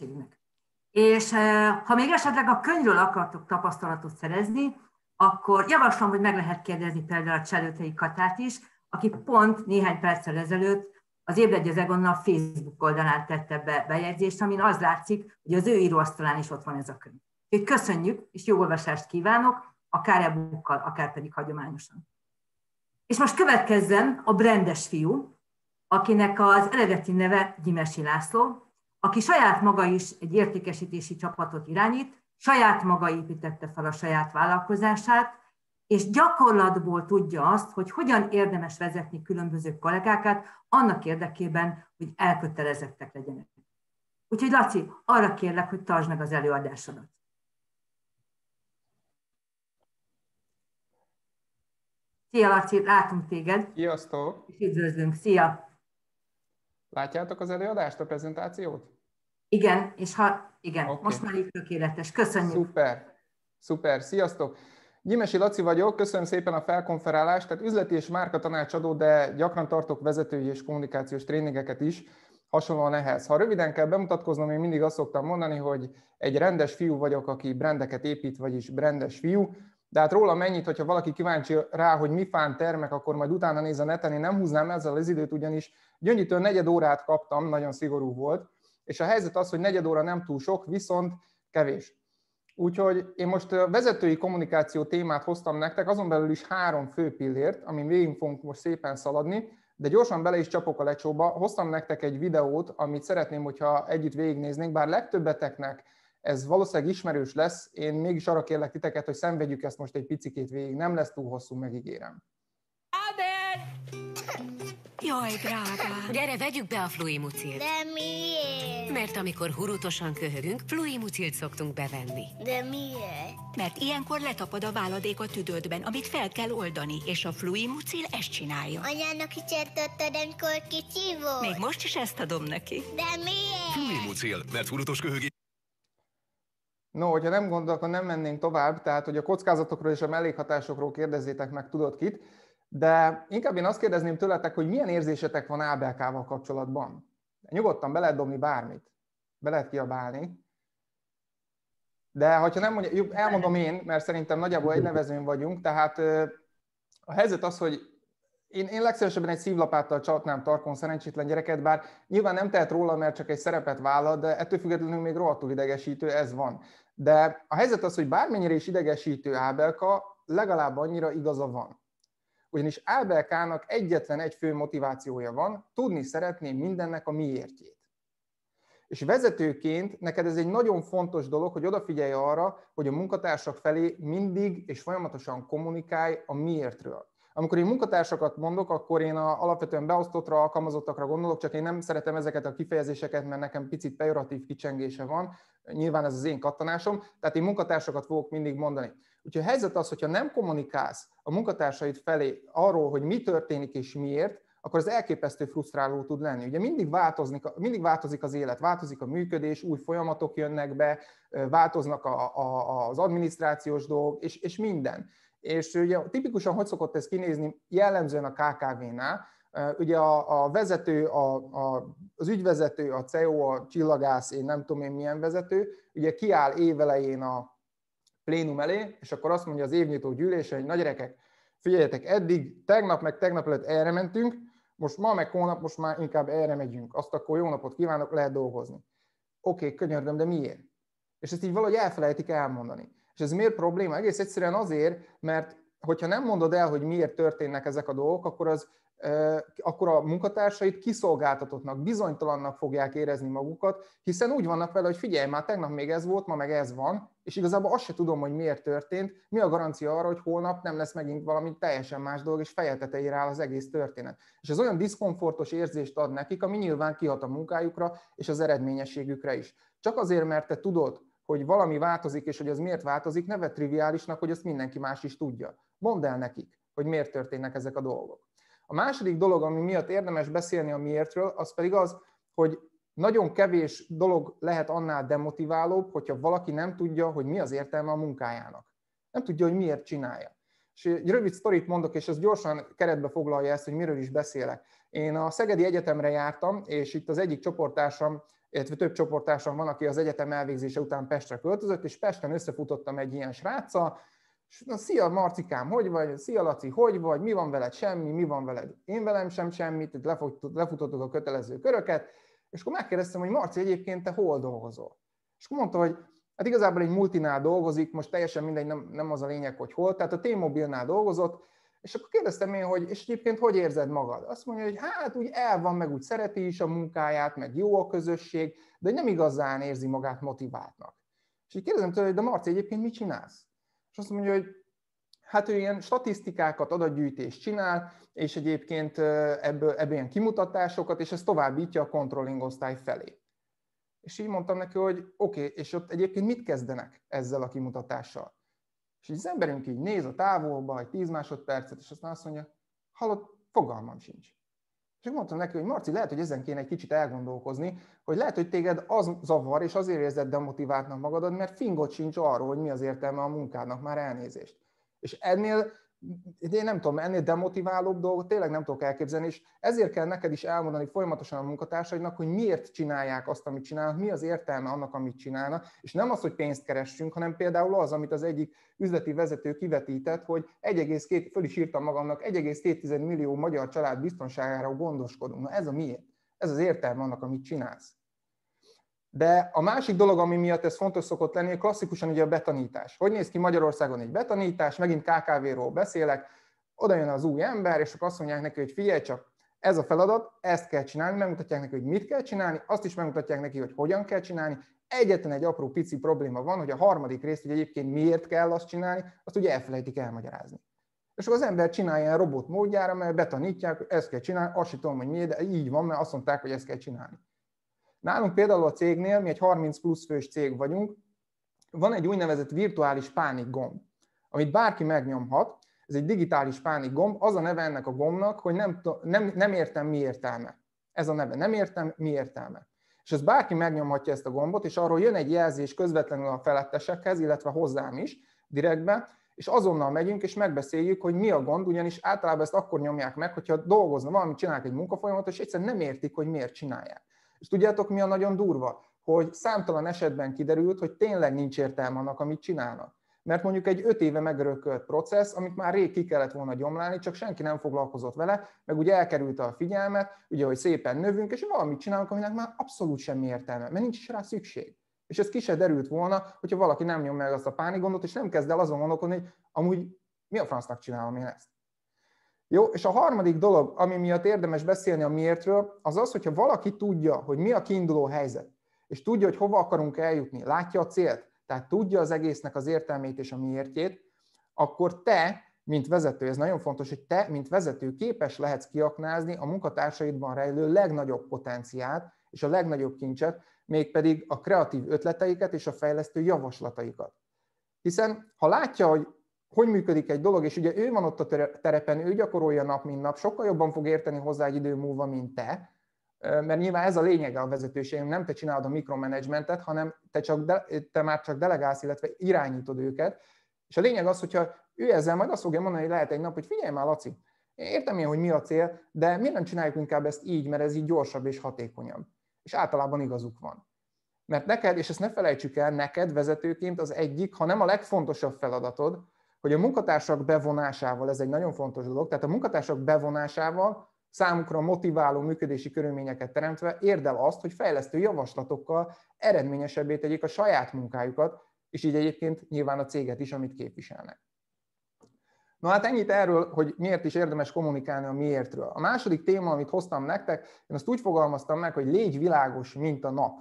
közösségnek. És ha még esetleg a könyvről akartok tapasztalatot szerezni, akkor javaslom, hogy meg lehet kérdezni például a Cselőtei Katát is, aki pont néhány perccel ezelőtt az Ébredj az Egonnal Facebook oldalán tette be bejegyzést, amin az látszik, hogy az ő íróasztalán is ott van ez a könyv. Úgyhogy köszönjük, és jó olvasást kívánok, akár e akár pedig hagyományosan. És most következzen a Brendes fiú, akinek az eredeti neve Gyimesi László, aki saját maga is egy értékesítési csapatot irányít, saját maga építette fel a saját vállalkozását, és gyakorlatból tudja azt, hogy hogyan érdemes vezetni különböző kollégákat annak érdekében, hogy elkötelezettek legyenek. Úgyhogy Laci, arra kérlek, hogy tartsd meg az előadásodat. Szia Laci, látunk téged. Sziasztok! És üdvözlünk, szia! Látjátok az előadást, a prezentációt? Igen, és ha igen, okay. most már így tökéletes. Köszönjük. Szuper, szuper, sziasztok! Gyimesi Laci vagyok, köszönöm szépen a felkonferálást, tehát üzleti és márka tanácsadó, de gyakran tartok vezetői és kommunikációs tréningeket is, hasonlóan ehhez. Ha röviden kell bemutatkoznom, én mindig azt szoktam mondani, hogy egy rendes fiú vagyok, aki brendeket épít, vagyis brendes fiú, de hát róla mennyit, hogyha valaki kíváncsi rá, hogy mi fán termek, akkor majd utána néz a neten, én nem húznám ezzel az időt, ugyanis gyöngyítő negyed órát kaptam, nagyon szigorú volt, és a helyzet az, hogy negyed óra nem túl sok, viszont kevés. Úgyhogy én most vezetői kommunikáció témát hoztam nektek, azon belül is három fő pillért, amin végig fogunk most szépen szaladni, de gyorsan bele is csapok a lecsóba. Hoztam nektek egy videót, amit szeretném, hogyha együtt végignéznénk, bár legtöbbeteknek ez valószínűleg ismerős lesz, én mégis arra kérlek titeket, hogy szenvedjük ezt most egy picikét végig, nem lesz túl hosszú, megígérem. Jaj, drágám! Gyere, vegyük be a fluimucilt. De miért? Mert amikor hurutosan köhögünk, fluimucilt szoktunk bevenni. De miért? Mert ilyenkor letapad a váladék a tüdődben, amit fel kell oldani, és a fluimucil ezt csinálja. Anyának is adtad, amikor kicsi volt. Még most is ezt adom neki. De miért? Fluimucil, mert hurutos köhögés No, hogyha nem gondolok, akkor nem mennénk tovább, tehát hogy a kockázatokról és a mellékhatásokról kérdezzétek meg, tudod kit, de inkább én azt kérdezném tőletek, hogy milyen érzésetek van ABLK-val kapcsolatban. Nyugodtan be lehet dobni bármit, be lehet kiabálni, de ha nem mondja, elmondom én, mert szerintem nagyjából egy nevezőn vagyunk, tehát a helyzet az, hogy én, én legszívesebben egy szívlapáttal csatnám tarkon szerencsétlen gyereket, bár nyilván nem tehet róla, mert csak egy szerepet vállal, de ettől függetlenül még rohadtul idegesítő, ez van. De a helyzet az, hogy bármennyire is idegesítő Ábelka, legalább annyira igaza van. Ugyanis Ábelkának egyetlen egy fő motivációja van, tudni szeretné mindennek a miértjét. És vezetőként neked ez egy nagyon fontos dolog, hogy odafigyelj arra, hogy a munkatársak felé mindig és folyamatosan kommunikálj a miértről. Amikor én munkatársakat mondok, akkor én a alapvetően beosztottra, alkalmazottakra gondolok, csak én nem szeretem ezeket a kifejezéseket, mert nekem picit pejoratív kicsengése van. Nyilván ez az én kattanásom, tehát én munkatársakat fogok mindig mondani. Úgyhogy a helyzet az, hogyha nem kommunikálsz a munkatársaid felé arról, hogy mi történik és miért, akkor az elképesztő frusztráló tud lenni. Ugye mindig, változni, mindig változik az élet, változik a működés, új folyamatok jönnek be, változnak a, a, az adminisztrációs dolgok, és, és minden. És ugye tipikusan hogy szokott ez kinézni jellemzően a KKV-nál, Ugye a, a vezető, a, a, az ügyvezető, a CEO, a csillagász, én nem tudom én milyen vezető, ugye kiáll évelején a plénum elé, és akkor azt mondja az évnyitó gyűlése, hogy nagy gyerekek, figyeljetek, eddig, tegnap meg tegnap előtt erre mentünk, most ma meg holnap most már inkább erre megyünk. Azt akkor jó napot kívánok, lehet dolgozni. Oké, okay, könyörgöm, de miért? És ezt így valahogy elfelejtik elmondani. És ez miért probléma? Egész egyszerűen azért, mert hogyha nem mondod el, hogy miért történnek ezek a dolgok, akkor az akkor a munkatársait kiszolgáltatottnak, bizonytalannak fogják érezni magukat, hiszen úgy vannak vele, hogy figyelj, már tegnap még ez volt, ma meg ez van, és igazából azt se tudom, hogy miért történt, mi a garancia arra, hogy holnap nem lesz megint valami teljesen más dolog, és feje tetejére áll az egész történet. És ez olyan diszkomfortos érzést ad nekik, ami nyilván kihat a munkájukra és az eredményességükre is. Csak azért, mert te tudod, hogy valami változik, és hogy az miért változik, neve triviálisnak, hogy ezt mindenki más is tudja. Mondd el nekik, hogy miért történnek ezek a dolgok. A második dolog, ami miatt érdemes beszélni a miértről, az pedig az, hogy nagyon kevés dolog lehet annál demotiválóbb, hogyha valaki nem tudja, hogy mi az értelme a munkájának. Nem tudja, hogy miért csinálja. És egy rövid sztorit mondok, és ez gyorsan keretbe foglalja ezt, hogy miről is beszélek. Én a Szegedi Egyetemre jártam, és itt az egyik csoporttársam illetve több csoportásom van, aki az egyetem elvégzése után Pestre költözött, és Pesten összefutottam egy ilyen sráccal, és na, szia Marcikám, hogy vagy? Szia Laci, hogy vagy? Mi van veled? Semmi, mi van veled? Én velem sem semmit, lefutottuk a kötelező köröket, és akkor megkérdeztem, hogy Marci, egyébként te hol dolgozol? És akkor mondta, hogy hát igazából egy multinál dolgozik, most teljesen mindegy, nem, nem az a lényeg, hogy hol, tehát a T-Mobile-nál dolgozott, és akkor kérdeztem én, hogy és egyébként hogy érzed magad? Azt mondja, hogy hát úgy el van, meg úgy szereti is a munkáját, meg jó a közösség, de nem igazán érzi magát motiváltnak. És így kérdezem tőle, hogy de Marci, egyébként mit csinálsz? És azt mondja, hogy hát ő ilyen statisztikákat, adatgyűjtést csinál, és egyébként ebből, ebből ilyen kimutatásokat, és ezt továbbítja a controlling osztály felé. És így mondtam neki, hogy oké, okay, és ott egyébként mit kezdenek ezzel a kimutatással? És így az emberünk így néz a távolba, egy 10 másodpercet, és aztán azt mondja, hallott, fogalmam sincs. És mondtam neki, hogy Marci, lehet, hogy ezen kéne egy kicsit elgondolkozni, hogy lehet, hogy téged az zavar, és azért érzed demotiváltnak magadod, mert fingot sincs arról, hogy mi az értelme a munkádnak, már elnézést. És ennél én nem tudom, ennél demotiválóbb dolgot tényleg nem tudok elképzelni, és ezért kell neked is elmondani folyamatosan a munkatársaidnak, hogy miért csinálják azt, amit csinálnak, mi az értelme annak, amit csinálnak, és nem az, hogy pénzt keressünk, hanem például az, amit az egyik üzleti vezető kivetített, hogy 1,2, föl is írtam magamnak, 1,2 millió magyar család biztonságára gondoskodunk. Na ez a miért? Ez az értelme annak, amit csinálsz. De a másik dolog, ami miatt ez fontos szokott lenni, klasszikusan ugye a betanítás. Hogy néz ki Magyarországon egy betanítás, megint KKV-ról beszélek, oda jön az új ember, és akkor azt mondják neki, hogy figyelj csak, ez a feladat, ezt kell csinálni, megmutatják neki, hogy mit kell csinálni, azt is megmutatják neki, hogy hogyan kell csinálni. Egyetlen egy apró pici probléma van, hogy a harmadik részt, hogy egyébként miért kell azt csinálni, azt ugye elfelejtik elmagyarázni. És akkor az ember csinálja ilyen robot módjára, mert betanítják, ezt kell csinálni, azt sem tudom, hogy miért, de így van, mert azt mondták, hogy ezt kell csinálni. Nálunk például a cégnél, mi egy 30 plusz fős cég vagyunk, van egy úgynevezett virtuális pánik gomb, amit bárki megnyomhat, ez egy digitális pánik gomb, az a neve ennek a gombnak, hogy nem, nem, nem értem mi értelme. Ez a neve, nem értem mi értelme. És ez bárki megnyomhatja ezt a gombot, és arról jön egy jelzés közvetlenül a felettesekhez, illetve hozzám is, direktbe, és azonnal megyünk, és megbeszéljük, hogy mi a gond, ugyanis általában ezt akkor nyomják meg, hogyha dolgozna, valamit csinálnak egy munkafolyamatot, és egyszerűen nem értik, hogy miért csinálják. És tudjátok, mi a nagyon durva? Hogy számtalan esetben kiderült, hogy tényleg nincs értelme annak, amit csinálnak. Mert mondjuk egy öt éve megörökölt processz, amit már rég ki kellett volna gyomlálni, csak senki nem foglalkozott vele, meg ugye elkerülte a figyelmet, ugye, hogy szépen növünk, és valamit csinálunk, aminek már abszolút semmi értelme, mert nincs is rá szükség. És ez ki se derült volna, hogyha valaki nem nyom meg azt a pánikgondot, és nem kezd el azon gondolkodni, hogy amúgy mi a francnak csinálom én ezt. Jó, és a harmadik dolog, ami miatt érdemes beszélni a miértről, az az, hogyha valaki tudja, hogy mi a kiinduló helyzet, és tudja, hogy hova akarunk eljutni, látja a célt, tehát tudja az egésznek az értelmét és a miértjét, akkor te, mint vezető, ez nagyon fontos, hogy te, mint vezető képes lehetsz kiaknázni a munkatársaidban rejlő legnagyobb potenciált és a legnagyobb kincset, mégpedig a kreatív ötleteiket és a fejlesztő javaslataikat. Hiszen ha látja, hogy hogy működik egy dolog, és ugye ő van ott a terepen, ő gyakorolja nap, mint nap, sokkal jobban fog érteni hozzá egy idő múlva, mint te, mert nyilván ez a lényege a vezetőségem, nem te csinálod a mikromanagementet, hanem te, csak de, te már csak delegálsz, illetve irányítod őket, és a lényeg az, hogyha ő ezzel majd azt fogja mondani, hogy lehet egy nap, hogy figyelj már, Laci, értem én, hogy mi a cél, de miért nem csináljuk inkább ezt így, mert ez így gyorsabb és hatékonyabb. És általában igazuk van. Mert neked, és ezt ne felejtsük el, neked vezetőként az egyik, ha nem a legfontosabb feladatod, hogy a munkatársak bevonásával, ez egy nagyon fontos dolog, tehát a munkatársak bevonásával számukra motiváló működési körülményeket teremtve érd el azt, hogy fejlesztő javaslatokkal eredményesebbé tegyék a saját munkájukat, és így egyébként nyilván a céget is, amit képviselnek. Na hát ennyit erről, hogy miért is érdemes kommunikálni a miértről. A második téma, amit hoztam nektek, én azt úgy fogalmaztam meg, hogy légy világos, mint a nap.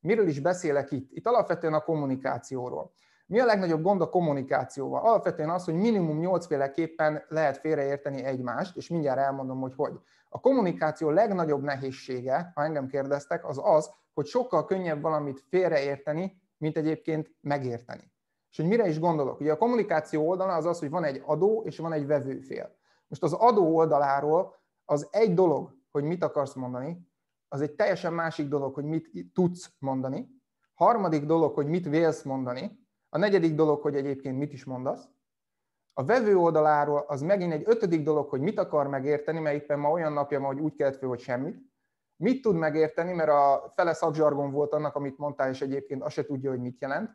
Miről is beszélek itt? Itt alapvetően a kommunikációról. Mi a legnagyobb gond a kommunikációval? Alapvetően az, hogy minimum nyolcféleképpen lehet félreérteni egymást, és mindjárt elmondom, hogy hogy. A kommunikáció legnagyobb nehézsége, ha engem kérdeztek, az az, hogy sokkal könnyebb valamit félreérteni, mint egyébként megérteni. És hogy mire is gondolok? Ugye a kommunikáció oldala az az, hogy van egy adó és van egy vevőfél. Most az adó oldaláról az egy dolog, hogy mit akarsz mondani, az egy teljesen másik dolog, hogy mit tudsz mondani. Harmadik dolog, hogy mit vélsz mondani, a negyedik dolog, hogy egyébként mit is mondasz. A vevő oldaláról az megint egy ötödik dolog, hogy mit akar megérteni, mert éppen ma olyan napja van, hogy úgy kelt föl, hogy semmit. Mit tud megérteni, mert a fele szakzsargon volt annak, amit mondtál, és egyébként azt se tudja, hogy mit jelent.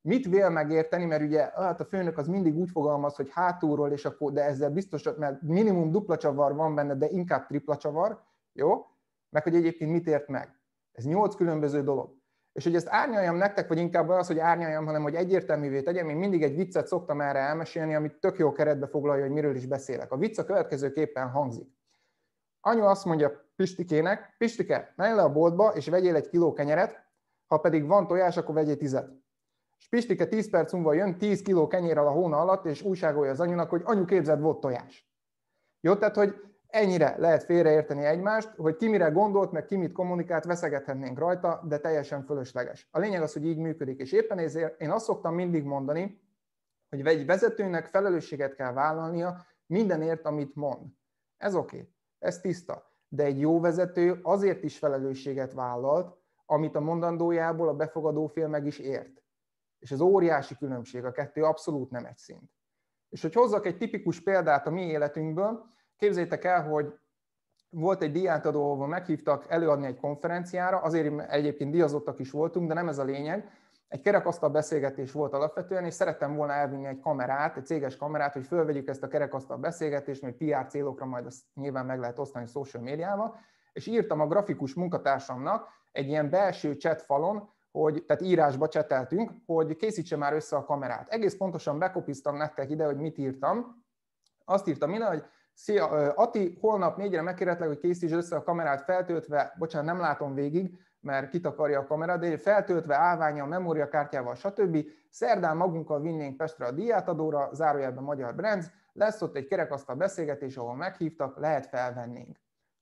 Mit vél megérteni, mert ugye hát a főnök az mindig úgy fogalmaz, hogy hátulról, és akkor, de ezzel biztos, mert minimum dupla csavar van benne, de inkább tripla csavar, jó? Meg hogy egyébként mit ért meg. Ez nyolc különböző dolog. És hogy ezt árnyaljam nektek, vagy inkább az, hogy árnyaljam, hanem hogy egyértelművé tegyem, én mindig egy viccet szoktam erre elmesélni, amit tök jó keretbe foglalja, hogy miről is beszélek. A vicc a következőképpen hangzik. Anyu azt mondja Pistikének, Pistike, menj le a boltba, és vegyél egy kiló kenyeret, ha pedig van tojás, akkor vegyél tizet. És Pistike 10 perc múlva jön 10 kiló kenyérrel a hóna alatt, és újságolja az anyunak, hogy anyu képzeld, volt tojás. Jó, tehát, hogy ennyire lehet félreérteni egymást, hogy ki mire gondolt, meg ki mit kommunikált, veszegethetnénk rajta, de teljesen fölösleges. A lényeg az, hogy így működik, és éppen ezért én azt szoktam mindig mondani, hogy egy vezetőnek felelősséget kell vállalnia mindenért, amit mond. Ez oké, okay, ez tiszta. De egy jó vezető azért is felelősséget vállalt, amit a mondandójából a befogadó fél meg is ért. És ez óriási különbség, a kettő abszolút nem egy szint. És hogy hozzak egy tipikus példát a mi életünkből, Képzeljétek el, hogy volt egy diátadó, ahol meghívtak előadni egy konferenciára, azért egyébként díjazottak is voltunk, de nem ez a lényeg. Egy kerekasztal beszélgetés volt alapvetően, és szerettem volna elvinni egy kamerát, egy céges kamerát, hogy fölvegyük ezt a kerekasztal beszélgetést, mert PR célokra majd azt nyilván meg lehet osztani social médiával, és írtam a grafikus munkatársamnak egy ilyen belső chat falon, hogy, tehát írásba cseteltünk, hogy készítse már össze a kamerát. Egész pontosan bekopiztam nektek ide, hogy mit írtam. Azt írtam ide, hogy Szia, Ati, holnap négyre megkérhetlek, hogy készíts össze a kamerát feltöltve, bocsánat, nem látom végig, mert kitakarja a kamera, de feltöltve állványa, memóriakártyával, stb. Szerdán magunkkal vinnénk Pestre a diátadóra, zárójelben Magyar Brands, lesz ott egy kerekasztal beszélgetés, ahol meghívtak, lehet felvennénk.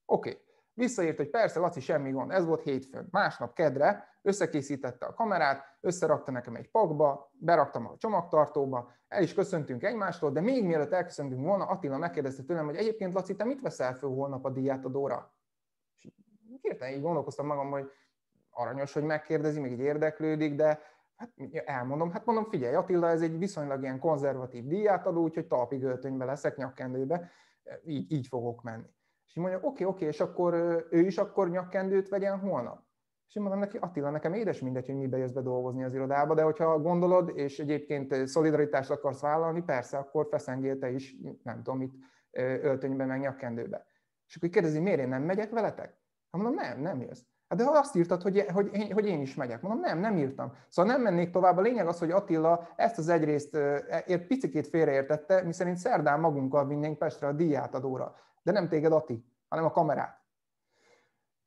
Oké. Okay. Visszaírt, hogy persze, Laci, semmi gond, ez volt hétfőn. Másnap kedre összekészítette a kamerát, összerakta nekem egy pakba, beraktam a csomagtartóba, el is köszöntünk egymástól, de még mielőtt elköszöntünk volna, Attila megkérdezte tőlem, hogy egyébként Laci, te mit veszel föl holnap a díjátadóra? És hirtelen így gondolkoztam magam, hogy aranyos, hogy megkérdezi, még így érdeklődik, de hát elmondom, hát mondom, figyelj Attila, ez egy viszonylag ilyen konzervatív díjátadó, úgyhogy talpig öltönybe leszek, nyakkendőbe, így, így fogok menni. És mondja, oké, okay, oké, okay, és akkor ő is akkor nyakkendőt vegyen holnap? És én mondom neki, Attila, nekem édes mindegy, hogy mibe jössz be dolgozni az irodába, de hogyha gondolod, és egyébként szolidaritást akarsz vállalni, persze, akkor feszengél te is, nem tudom mit, öltönybe, meg nyakkendőbe. És akkor kérdezi, miért én nem megyek veletek? Hát mondom, nem, nem jössz. Hát de ha azt írtad, hogy, hogy, én, hogy én is megyek. Mondom, nem, nem írtam. Szóval nem mennék tovább. A lényeg az, hogy Attila ezt az egyrészt ért picikét félreértette, miszerint szerdán magunkkal vinnénk Pestre a díjátadóra. De nem téged, Ati, hanem a kamerát.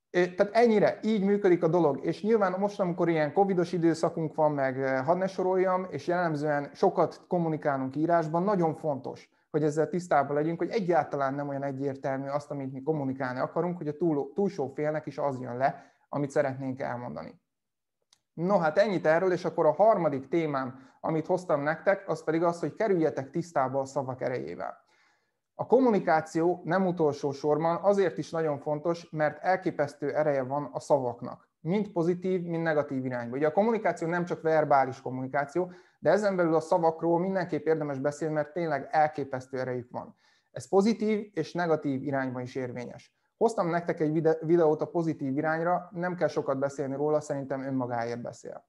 Tehát ennyire, így működik a dolog. És nyilván most, amikor ilyen covidos időszakunk van, meg hadd ne soroljam, és jellemzően sokat kommunikálunk írásban, nagyon fontos, hogy ezzel tisztában legyünk, hogy egyáltalán nem olyan egyértelmű azt, amit mi kommunikálni akarunk, hogy a túl, túlsó félnek is az jön le, amit szeretnénk elmondani. No, hát ennyit erről, és akkor a harmadik témám, amit hoztam nektek, az pedig az, hogy kerüljetek tisztába a szavak erejével. A kommunikáció nem utolsó sorban azért is nagyon fontos, mert elképesztő ereje van a szavaknak. Mind pozitív, mind negatív irányba. Ugye a kommunikáció nem csak verbális kommunikáció, de ezen belül a szavakról mindenképp érdemes beszélni, mert tényleg elképesztő erejük van. Ez pozitív és negatív irányba is érvényes. Hoztam nektek egy videót a pozitív irányra, nem kell sokat beszélni róla, szerintem önmagáért beszél.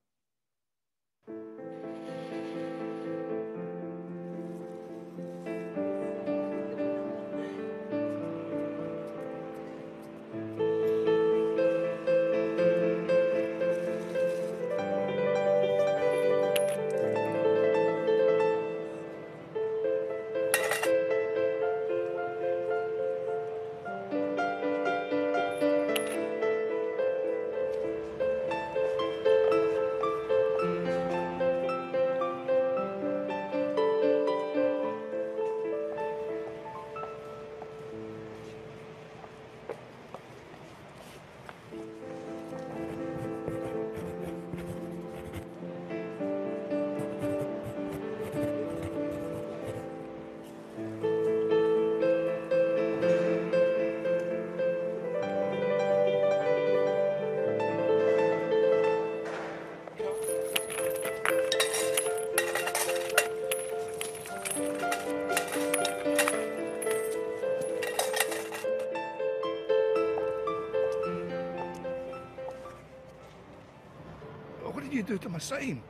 Do to my sign?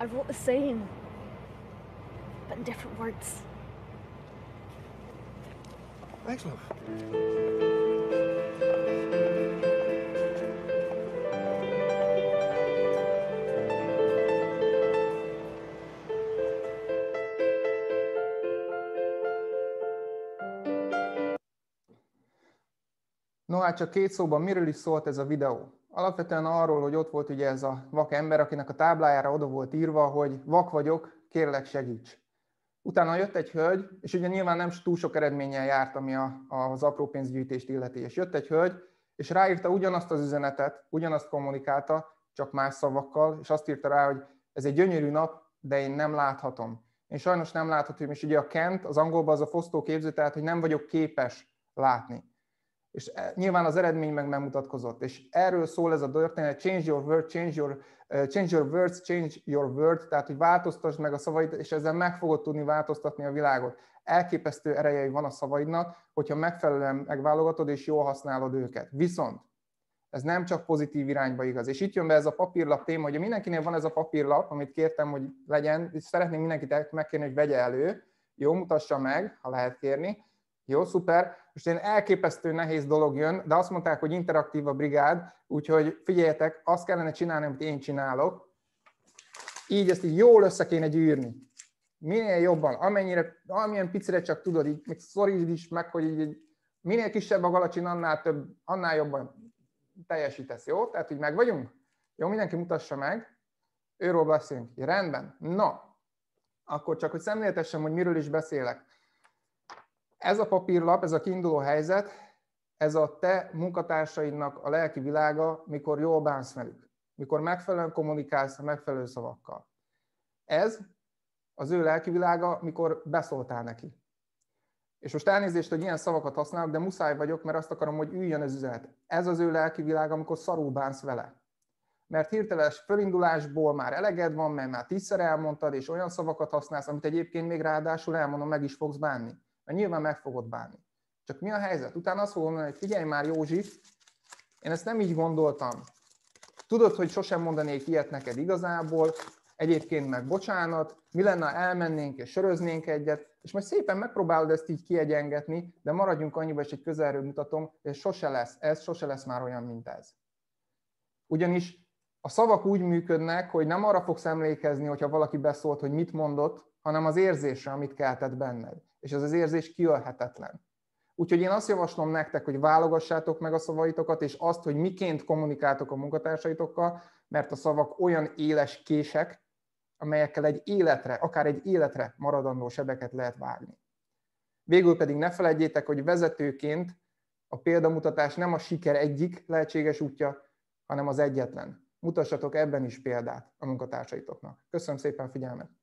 I wrote the same, but in different words. Thanks, love. No hát csak két szóban, miről is szólt ez a videó? Alapvetően arról, hogy ott volt ugye ez a vak ember, akinek a táblájára oda volt írva, hogy vak vagyok, kérlek segíts. Utána jött egy hölgy, és ugye nyilván nem túl sok eredménnyel járt, ami a, az apró pénzgyűjtést illeti. És jött egy hölgy, és ráírta ugyanazt az üzenetet, ugyanazt kommunikálta, csak más szavakkal, és azt írta rá, hogy ez egy gyönyörű nap, de én nem láthatom. Én sajnos nem láthatom, és ugye a Kent, az angolban az a fosztó képző, tehát hogy nem vagyok képes látni és e, nyilván az eredmény meg megmutatkozott. És erről szól ez a történet, change your word, change your, uh, change your words, change your word, tehát hogy változtasd meg a szavaid, és ezzel meg fogod tudni változtatni a világot. Elképesztő erejei van a szavaidnak, hogyha megfelelően megválogatod és jól használod őket. Viszont ez nem csak pozitív irányba igaz. És itt jön be ez a papírlap téma, hogy mindenkinél van ez a papírlap, amit kértem, hogy legyen, és szeretném mindenkit megkérni, hogy vegye elő, jó, mutassa meg, ha lehet kérni, jó, szuper. Most én elképesztő nehéz dolog jön, de azt mondták, hogy interaktív a brigád, úgyhogy figyeljetek, azt kellene csinálni, amit én csinálok. Így ezt így jól össze kéne gyűrni. Minél jobban, amennyire, amilyen picire csak tudod, így még szorítsd is meg, hogy így, minél kisebb a galacsin, annál több, annál jobban teljesítesz, jó? Tehát így meg vagyunk? Jó, mindenki mutassa meg. Őről beszélünk. Ja, rendben. No, akkor csak, hogy szemléltessem, hogy miről is beszélek. Ez a papírlap, ez a kiinduló helyzet, ez a te munkatársaidnak a lelki világa, mikor jól bánsz velük, mikor megfelelően kommunikálsz a megfelelő szavakkal. Ez az ő lelki világa, mikor beszóltál neki. És most elnézést, hogy ilyen szavakat használok, de muszáj vagyok, mert azt akarom, hogy üljön az üzenet. Ez az ő lelki világa, amikor szarul bánsz vele. Mert hirteles fölindulásból már eleged van, mert már tízszer elmondtad, és olyan szavakat használsz, amit egyébként még ráadásul elmondom, meg is fogsz bánni mert nyilván meg fogod bánni. Csak mi a helyzet? Utána azt fogom mondani, hogy figyelj már Józsi, én ezt nem így gondoltam. Tudod, hogy sosem mondanék ilyet neked igazából, egyébként meg bocsánat, mi lenne, ha elmennénk és söröznénk egyet, és majd szépen megpróbálod ezt így kiegyengetni, de maradjunk annyiba, és egy közelről mutatom, hogy sose lesz, ez sose lesz már olyan, mint ez. Ugyanis a szavak úgy működnek, hogy nem arra fogsz emlékezni, hogyha valaki beszólt, hogy mit mondott, hanem az érzésre, amit keltett benned és ez az érzés kiölhetetlen. Úgyhogy én azt javaslom nektek, hogy válogassátok meg a szavaitokat, és azt, hogy miként kommunikáltok a munkatársaitokkal, mert a szavak olyan éles kések, amelyekkel egy életre, akár egy életre maradandó sebeket lehet vágni. Végül pedig ne felejtjétek, hogy vezetőként a példamutatás nem a siker egyik lehetséges útja, hanem az egyetlen. Mutassatok ebben is példát a munkatársaitoknak. Köszönöm szépen figyelmet!